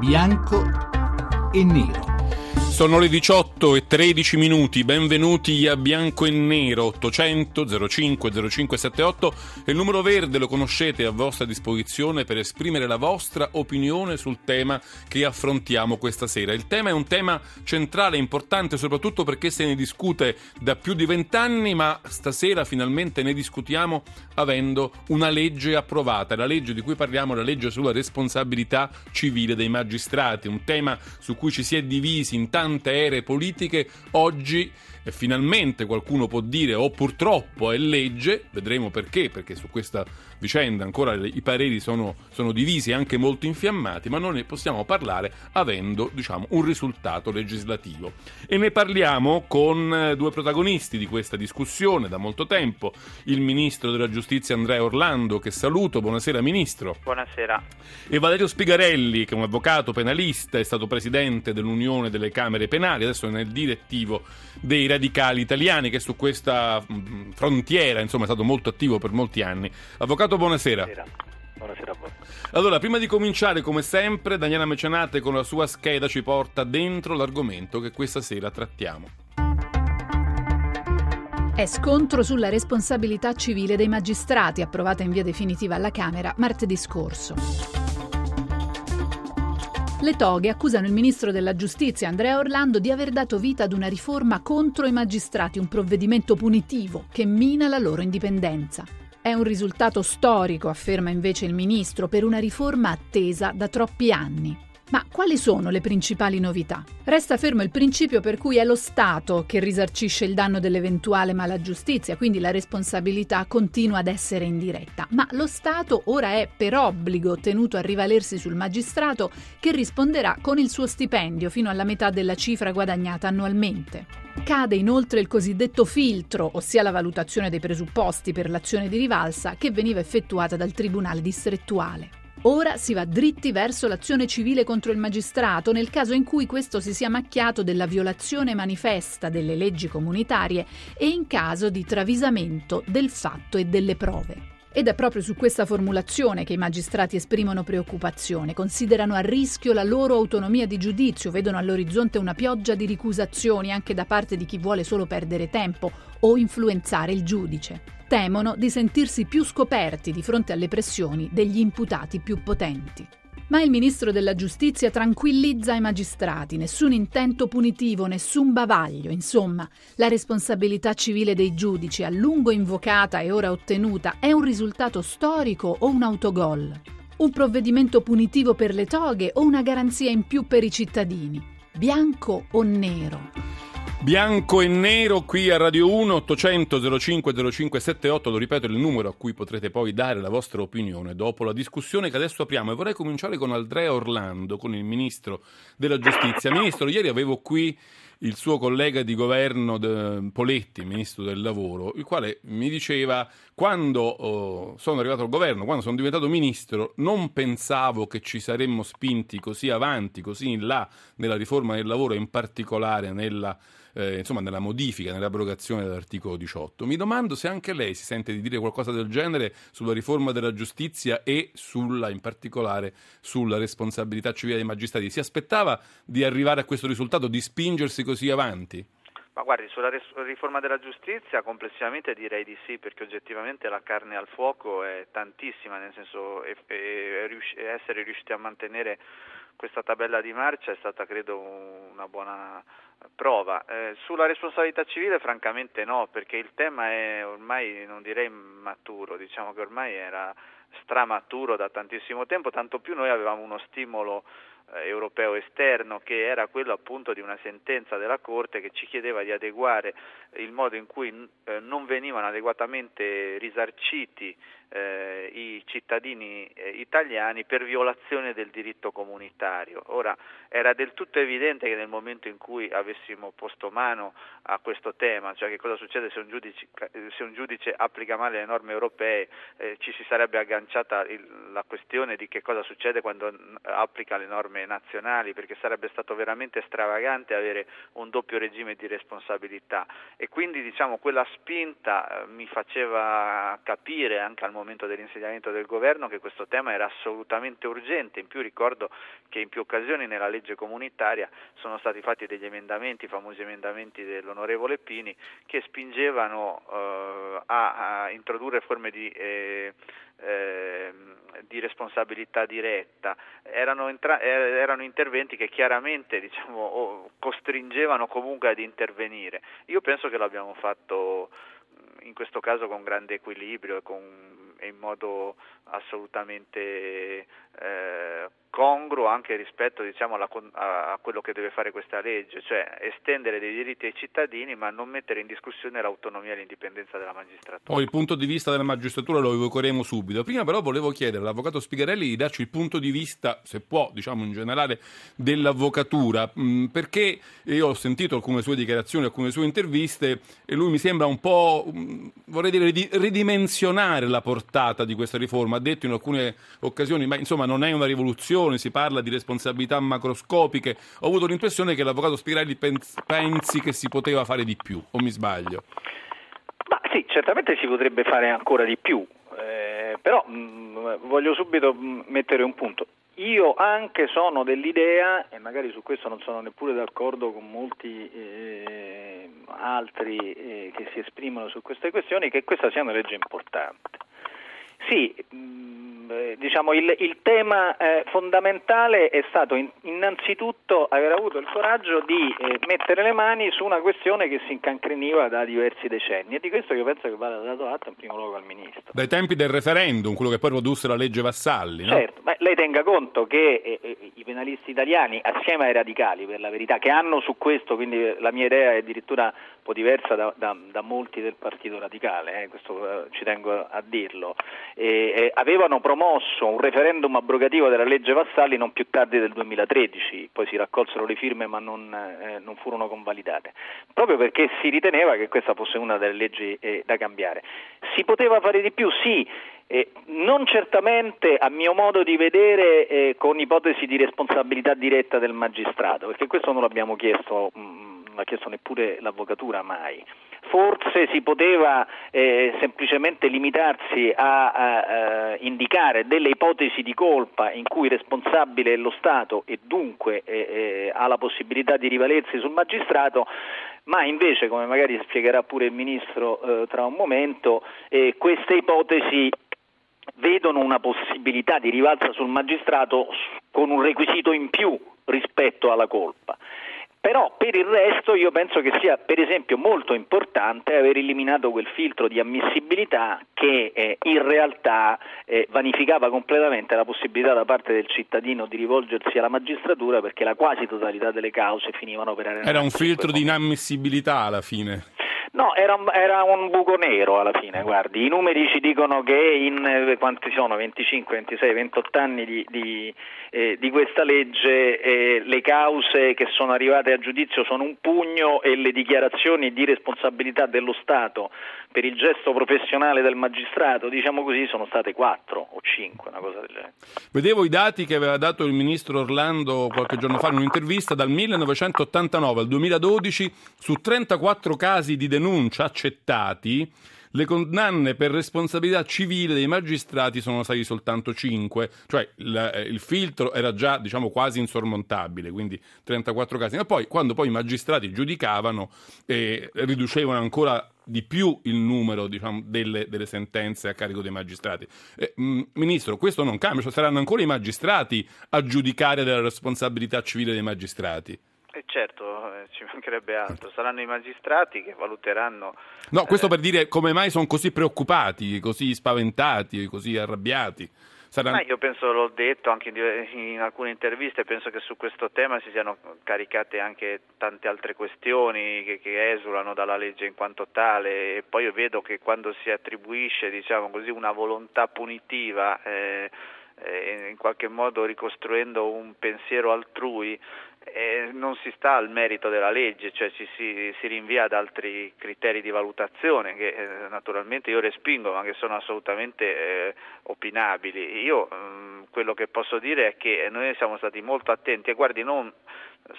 bianco e nero. Sono le 18 e 13 minuti, benvenuti a Bianco e Nero 800 05 0578 il numero verde lo conoscete a vostra disposizione per esprimere la vostra opinione sul tema che affrontiamo questa sera. Il tema è un tema centrale, importante soprattutto perché se ne discute da più di vent'anni ma stasera finalmente ne discutiamo avendo una legge approvata, la legge di cui parliamo, la legge sulla responsabilità civile dei magistrati, un tema su cui ci si è divisi in tanti tante ere politiche, oggi e finalmente qualcuno può dire o oh, purtroppo è legge, vedremo perché, perché su questa vicenda ancora i pareri sono, sono divisi e anche molto infiammati, ma non ne possiamo parlare avendo diciamo, un risultato legislativo. E ne parliamo con eh, due protagonisti di questa discussione da molto tempo, il Ministro della Giustizia Andrea Orlando, che saluto, buonasera Ministro. Buonasera. E Valerio Spigarelli, che è un avvocato penalista, è stato presidente dell'Unione delle Camere Penali, adesso è nel direttivo dei radicali italiani, che su questa mm, frontiera insomma, è stato molto attivo per molti anni. Avvocato Avvocato, buonasera. buonasera. Buonasera a voi. Allora, prima di cominciare, come sempre, Daniela Mecenate con la sua scheda ci porta dentro l'argomento che questa sera trattiamo. È scontro sulla responsabilità civile dei magistrati, approvata in via definitiva alla Camera martedì scorso. Le toghe accusano il ministro della giustizia Andrea Orlando di aver dato vita ad una riforma contro i magistrati, un provvedimento punitivo che mina la loro indipendenza. È un risultato storico, afferma invece il ministro, per una riforma attesa da troppi anni. Ma quali sono le principali novità? Resta fermo il principio per cui è lo Stato che risarcisce il danno dell'eventuale mala giustizia, quindi la responsabilità continua ad essere indiretta. Ma lo Stato ora è per obbligo tenuto a rivalersi sul magistrato che risponderà con il suo stipendio fino alla metà della cifra guadagnata annualmente. Cade inoltre il cosiddetto filtro, ossia la valutazione dei presupposti per l'azione di rivalsa che veniva effettuata dal Tribunale distrettuale. Ora si va dritti verso l'azione civile contro il magistrato nel caso in cui questo si sia macchiato della violazione manifesta delle leggi comunitarie e in caso di travisamento del fatto e delle prove. Ed è proprio su questa formulazione che i magistrati esprimono preoccupazione, considerano a rischio la loro autonomia di giudizio, vedono all'orizzonte una pioggia di ricusazioni anche da parte di chi vuole solo perdere tempo o influenzare il giudice temono di sentirsi più scoperti di fronte alle pressioni degli imputati più potenti. Ma il ministro della giustizia tranquillizza i magistrati, nessun intento punitivo, nessun bavaglio, insomma, la responsabilità civile dei giudici, a lungo invocata e ora ottenuta, è un risultato storico o un autogol? Un provvedimento punitivo per le toghe o una garanzia in più per i cittadini? Bianco o nero? Bianco e nero qui a Radio 1 800 05 0578, lo ripeto il numero a cui potrete poi dare la vostra opinione dopo la discussione che adesso apriamo e vorrei cominciare con Andrea Orlando, con il Ministro della Giustizia. Ministro, ieri avevo qui il suo collega di governo de, Poletti, Ministro del Lavoro, il quale mi diceva quando oh, sono arrivato al governo, quando sono diventato Ministro, non pensavo che ci saremmo spinti così avanti, così in là nella riforma del lavoro, in particolare nella eh, insomma, nella modifica, nell'abrogazione dell'articolo 18. Mi domando se anche lei si sente di dire qualcosa del genere sulla riforma della giustizia e sulla, in particolare sulla responsabilità civile dei magistrati. Si aspettava di arrivare a questo risultato, di spingersi così avanti? Ma guardi, sulla riforma della giustizia complessivamente direi di sì, perché oggettivamente la carne al fuoco è tantissima, nel senso e, e, e essere riusciti a mantenere questa tabella di marcia è stata credo una buona prova. Eh, sulla responsabilità civile francamente no, perché il tema è ormai non direi maturo, diciamo che ormai era stramaturo da tantissimo tempo, tanto più noi avevamo uno stimolo europeo esterno che era quello appunto di una sentenza della Corte che ci chiedeva di adeguare il modo in cui eh, non venivano adeguatamente risarciti eh, i cittadini eh, italiani per violazione del diritto comunitario. Ora era del tutto evidente che nel momento in cui avessimo posto mano a questo tema, cioè che cosa succede se un giudice, se un giudice applica male le norme europee, eh, ci si sarebbe agganciata la questione di che cosa succede quando applica le norme nazionali, perché sarebbe stato veramente stravagante avere un doppio regime di responsabilità. E quindi diciamo quella spinta eh, mi faceva capire anche al momento dell'insediamento del governo che questo tema era assolutamente urgente, in più ricordo che in più occasioni nella legge comunitaria sono stati fatti degli emendamenti, i famosi emendamenti dell'onorevole Pini, che spingevano eh, a, a, introdurre forme di eh, di responsabilità diretta, erano, entra- erano interventi che chiaramente diciamo, costringevano comunque ad intervenire. Io penso che l'abbiamo fatto in questo caso con grande equilibrio e, con, e in modo assolutamente eh, congruo anche rispetto diciamo, alla, a, a, quello che deve fare questa legge, cioè estendere dei diritti ai cittadini ma non mettere in discussione l'autonomia e l'indipendenza della magistratura. Poi il punto di vista della magistratura lo evocheremo subito. Prima però volevo chiedere all'avvocato Spigarelli di darci il punto di vista, se può, diciamo in generale, dell'avvocatura, mm, perché io ho sentito alcune sue dichiarazioni, alcune sue interviste e lui mi sembra un po', mm, vorrei dire, ridimensionare la portata di questa riforma. Ha detto in alcune occasioni, ma insomma non è una rivoluzione, si parla di responsabilità macroscopiche. Ho avuto l'impressione che l'avvocato Spirelli pensi che si poteva fare di più, o mi sbaglio? Ma sì, certamente si potrebbe fare ancora di più, eh, però mh, mm, voglio subito mm, mettere un punto. Io anche sono dell'idea, e magari su questo non sono neppure d'accordo con molti eh, altri eh, che si esprimono su queste questioni, che questa sia una legge importante. Sì, mm, eh, diciamo, il, il, tema eh, fondamentale è stato in, innanzitutto aver avuto il coraggio di eh, mettere le mani su una questione che si incancriniva da diversi decenni e di questo io penso che vada dato atto in primo luogo al Ministro. Dai tempi del referendum, quello che poi produsse la legge Vassalli. No? Certo, ma lei tenga conto che eh, eh, i penalisti italiani, assieme ai radicali per la verità, che hanno su questo, quindi la mia idea è addirittura un po' diversa da, da, da molti del Partito Radicale, questo ci tengo a dirlo, avevano promosso promosso un referendum abrogativo della legge Vassalli non più tardi del 2013, poi si raccolsero le firme ma non, eh, non furono convalidate, proprio perché si riteneva che questa fosse una delle leggi eh, da cambiare. Si poteva fare di più? Sì, eh, non certamente a mio modo di vedere eh, con ipotesi di responsabilità diretta del magistrato, perché questo non l'abbiamo chiesto, mh, mm, non l'ha chiesto neppure l'avvocatura mai forse si poteva eh, semplicemente limitarsi a, a, a, indicare delle ipotesi di colpa in cui responsabile è lo Stato e dunque eh, eh, ha la possibilità di rivalersi sul magistrato, ma invece, come magari spiegherà pure il Ministro eh, tra un momento, eh, queste ipotesi vedono una possibilità di rivalsa sul magistrato con un requisito in più rispetto alla colpa. Però per il resto io penso che sia per esempio molto importante aver eliminato quel filtro di ammissibilità che eh, in realtà eh, vanificava completamente la possibilità da parte del cittadino di rivolgersi alla magistratura perché la quasi totalità delle cause finivano per Era un filtro di inammissibilità alla fine. No, era, era, un buco nero alla fine, guardi, i numeri ci dicono che in eh, quanti sono, 25, 26, 28 anni di, di, eh, di questa legge eh, le cause che sono arrivate a giudizio sono un pugno e le dichiarazioni di responsabilità dello Stato per il gesto professionale del magistrato, diciamo così, sono state 4 o 5, una cosa del genere. Vedevo i dati che aveva dato il ministro Orlando qualche giorno fa in un'intervista, dal 1989 al 2012 su 34 casi di denuncia accettati le condanne per responsabilità civile dei magistrati sono stati soltanto 5, cioè il, eh, il filtro era già diciamo, quasi insormontabile, quindi 34 casi, ma poi quando poi i magistrati giudicavano eh, riducevano ancora di più il numero diciamo, delle, delle, sentenze a carico dei magistrati. Eh, mm, Ministro, questo non cambia, cioè saranno ancora i magistrati a giudicare della responsabilità civile dei magistrati. Certo, eh, ci mancherebbe altro, saranno i magistrati che valuteranno. No, questo eh... per dire come mai sono così preoccupati, così spaventati, così arrabbiati. Saranno... Ma io penso, l'ho detto anche in, alcune interviste, penso che su questo tema si siano caricate anche tante altre questioni che, che esulano dalla legge in quanto tale e poi io vedo che quando si attribuisce diciamo così, una volontà punitiva eh, eh, in qualche modo ricostruendo un pensiero altrui eh, non si sta al merito della legge, cioè ci si, si rinvia ad altri criteri di valutazione che eh, naturalmente io respingo ma che sono assolutamente eh, opinabili. Io mh, mm, quello che posso dire è che noi siamo stati molto attenti e guardi non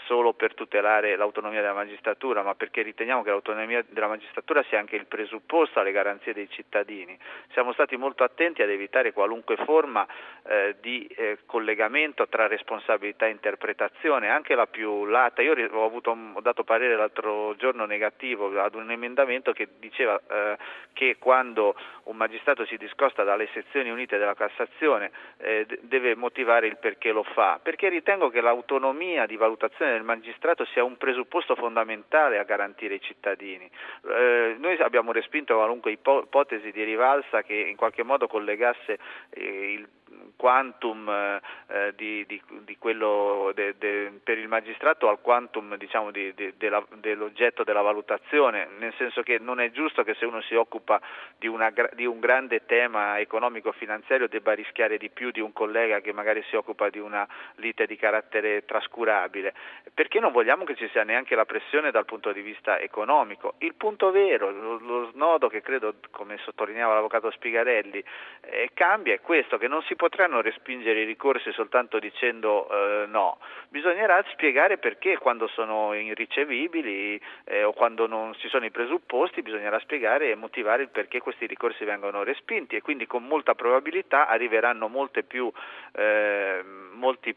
solo per tutelare l'autonomia della magistratura, ma perché riteniamo che l'autonomia della magistratura sia anche il presupposto alle garanzie dei cittadini. Siamo stati molto attenti ad evitare qualunque forma eh, di eh, collegamento tra responsabilità e interpretazione, anche la più lata. Io ho, avuto, ho dato parere l'altro giorno negativo ad un emendamento che diceva eh, che quando un magistrato si discosta dalle sezioni unite della Cassazione eh, deve motivare il perché lo fa, perché ritengo che l'autonomia di valutazione del magistrato sia un presupposto fondamentale a garantire i cittadini. Eh, noi abbiamo respinto qualunque ipotesi di rivalsa che in qualche modo collegasse eh, il quantum eh, di, di, di, quello de, de, per il magistrato al quantum diciamo, di, della, dell'oggetto della valutazione, nel senso che non è giusto che se uno si occupa di, una, un grande tema economico-finanziario debba rischiare di più di un collega che magari si occupa di una lite di carattere trascurabile, perché non vogliamo che ci sia neanche la pressione dal punto di vista economico. Il punto vero, lo, lo snodo che credo, come sottolineava l'avvocato Spigarelli, eh, cambia è questo, che non si potranno respingere i ricorsi soltanto dicendo eh, no, bisognerà spiegare perché quando sono irricevibili eh, o quando non ci sono i presupposti bisognerà spiegare e motivare il perché questi ricorsi vengono respinti e quindi con molta probabilità arriveranno molte più, eh,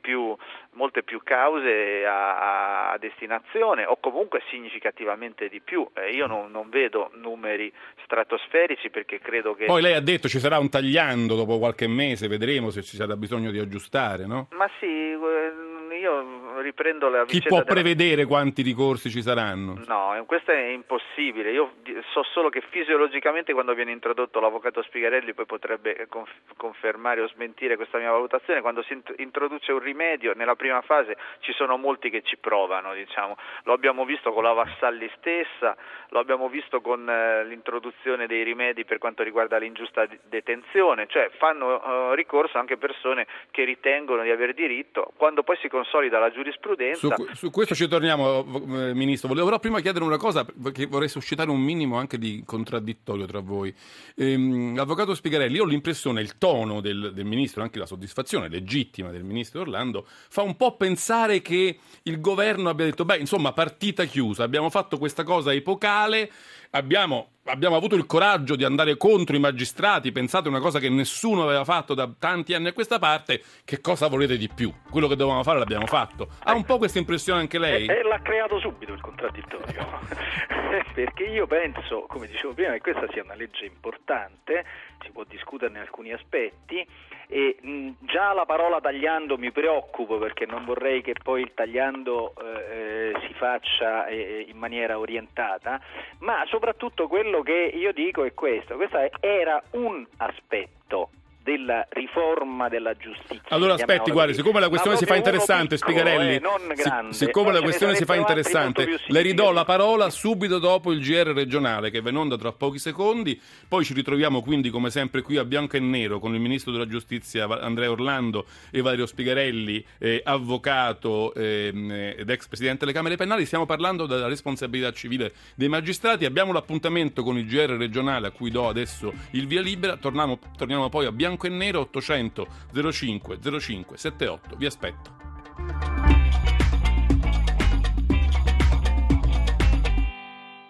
più, molte più cause a, a, destinazione o comunque significativamente di più. Eh, io non, non vedo numeri stratosferici perché credo che... Poi lei ha detto ci sarà un tagliando dopo qualche mese, vedremo se ci sarà bisogno di aggiustare, no? Ma sì, eh, io riprendo la Chi può prevedere quanti ricorsi ci saranno? No, questo è impossibile. Io so solo che fisiologicamente quando viene introdotto l'avvocato Spigarelli poi potrebbe confermare o smentire questa mia valutazione. Quando si introduce un rimedio nella prima fase ci sono molti che ci provano, diciamo. Lo abbiamo visto con la Vassalli stessa, lo abbiamo visto con eh, l'introduzione dei rimedi per quanto riguarda l'ingiusta detenzione, cioè fanno uh, ricorso anche persone che ritengono di aver diritto. Quando poi si consolida la giurisprudenza giurisprudenza. Su, su, questo ci torniamo, Ministro. Volevo però prima chiedere una cosa, perché vorrei suscitare un minimo anche di contraddittorio tra voi. Ehm, Avvocato Spigarelli, io ho l'impressione, il tono del, del, Ministro, anche la soddisfazione legittima del Ministro Orlando, fa un po' pensare che il governo abbia detto, beh, insomma, partita chiusa, abbiamo fatto questa cosa epocale, abbiamo abbiamo avuto il coraggio di andare contro i magistrati, pensate una cosa che nessuno aveva fatto da tanti anni a questa parte, che cosa volete di più? Quello che dovevamo fare l'abbiamo fatto. Ha un po' questa impressione anche lei? E, e l'ha creato subito il contraddittorio, perché io penso, come dicevo prima, che questa sia una legge importante, si può discuterne alcuni aspetti, e mh, già la parola tagliando mi preoccupo perché non vorrei che poi il tagliando eh, eh si faccia eh, in maniera orientata, ma soprattutto quello che io dico è questo, questo era un aspetto della riforma della giustizia. Allora aspetti, guardi, siccome la questione si fa interessante, piccolo, Spigarelli, eh, grande, siccome la questione si fa interessante, le ridò la parola subito dopo il GR regionale che va in onda tra pochi secondi, poi ci ritroviamo quindi come sempre qui a bianco e nero con il Ministro della Giustizia Andrea Orlando e Valerio Spigarelli, eh, avvocato eh, ed ex Presidente delle Camere Penali, stiamo parlando della responsabilità civile dei magistrati, abbiamo l'appuntamento con il GR regionale a cui do adesso il via libera, torniamo, torniamo poi a bianco bianco e nero 800 05 05 78. Vi aspetto.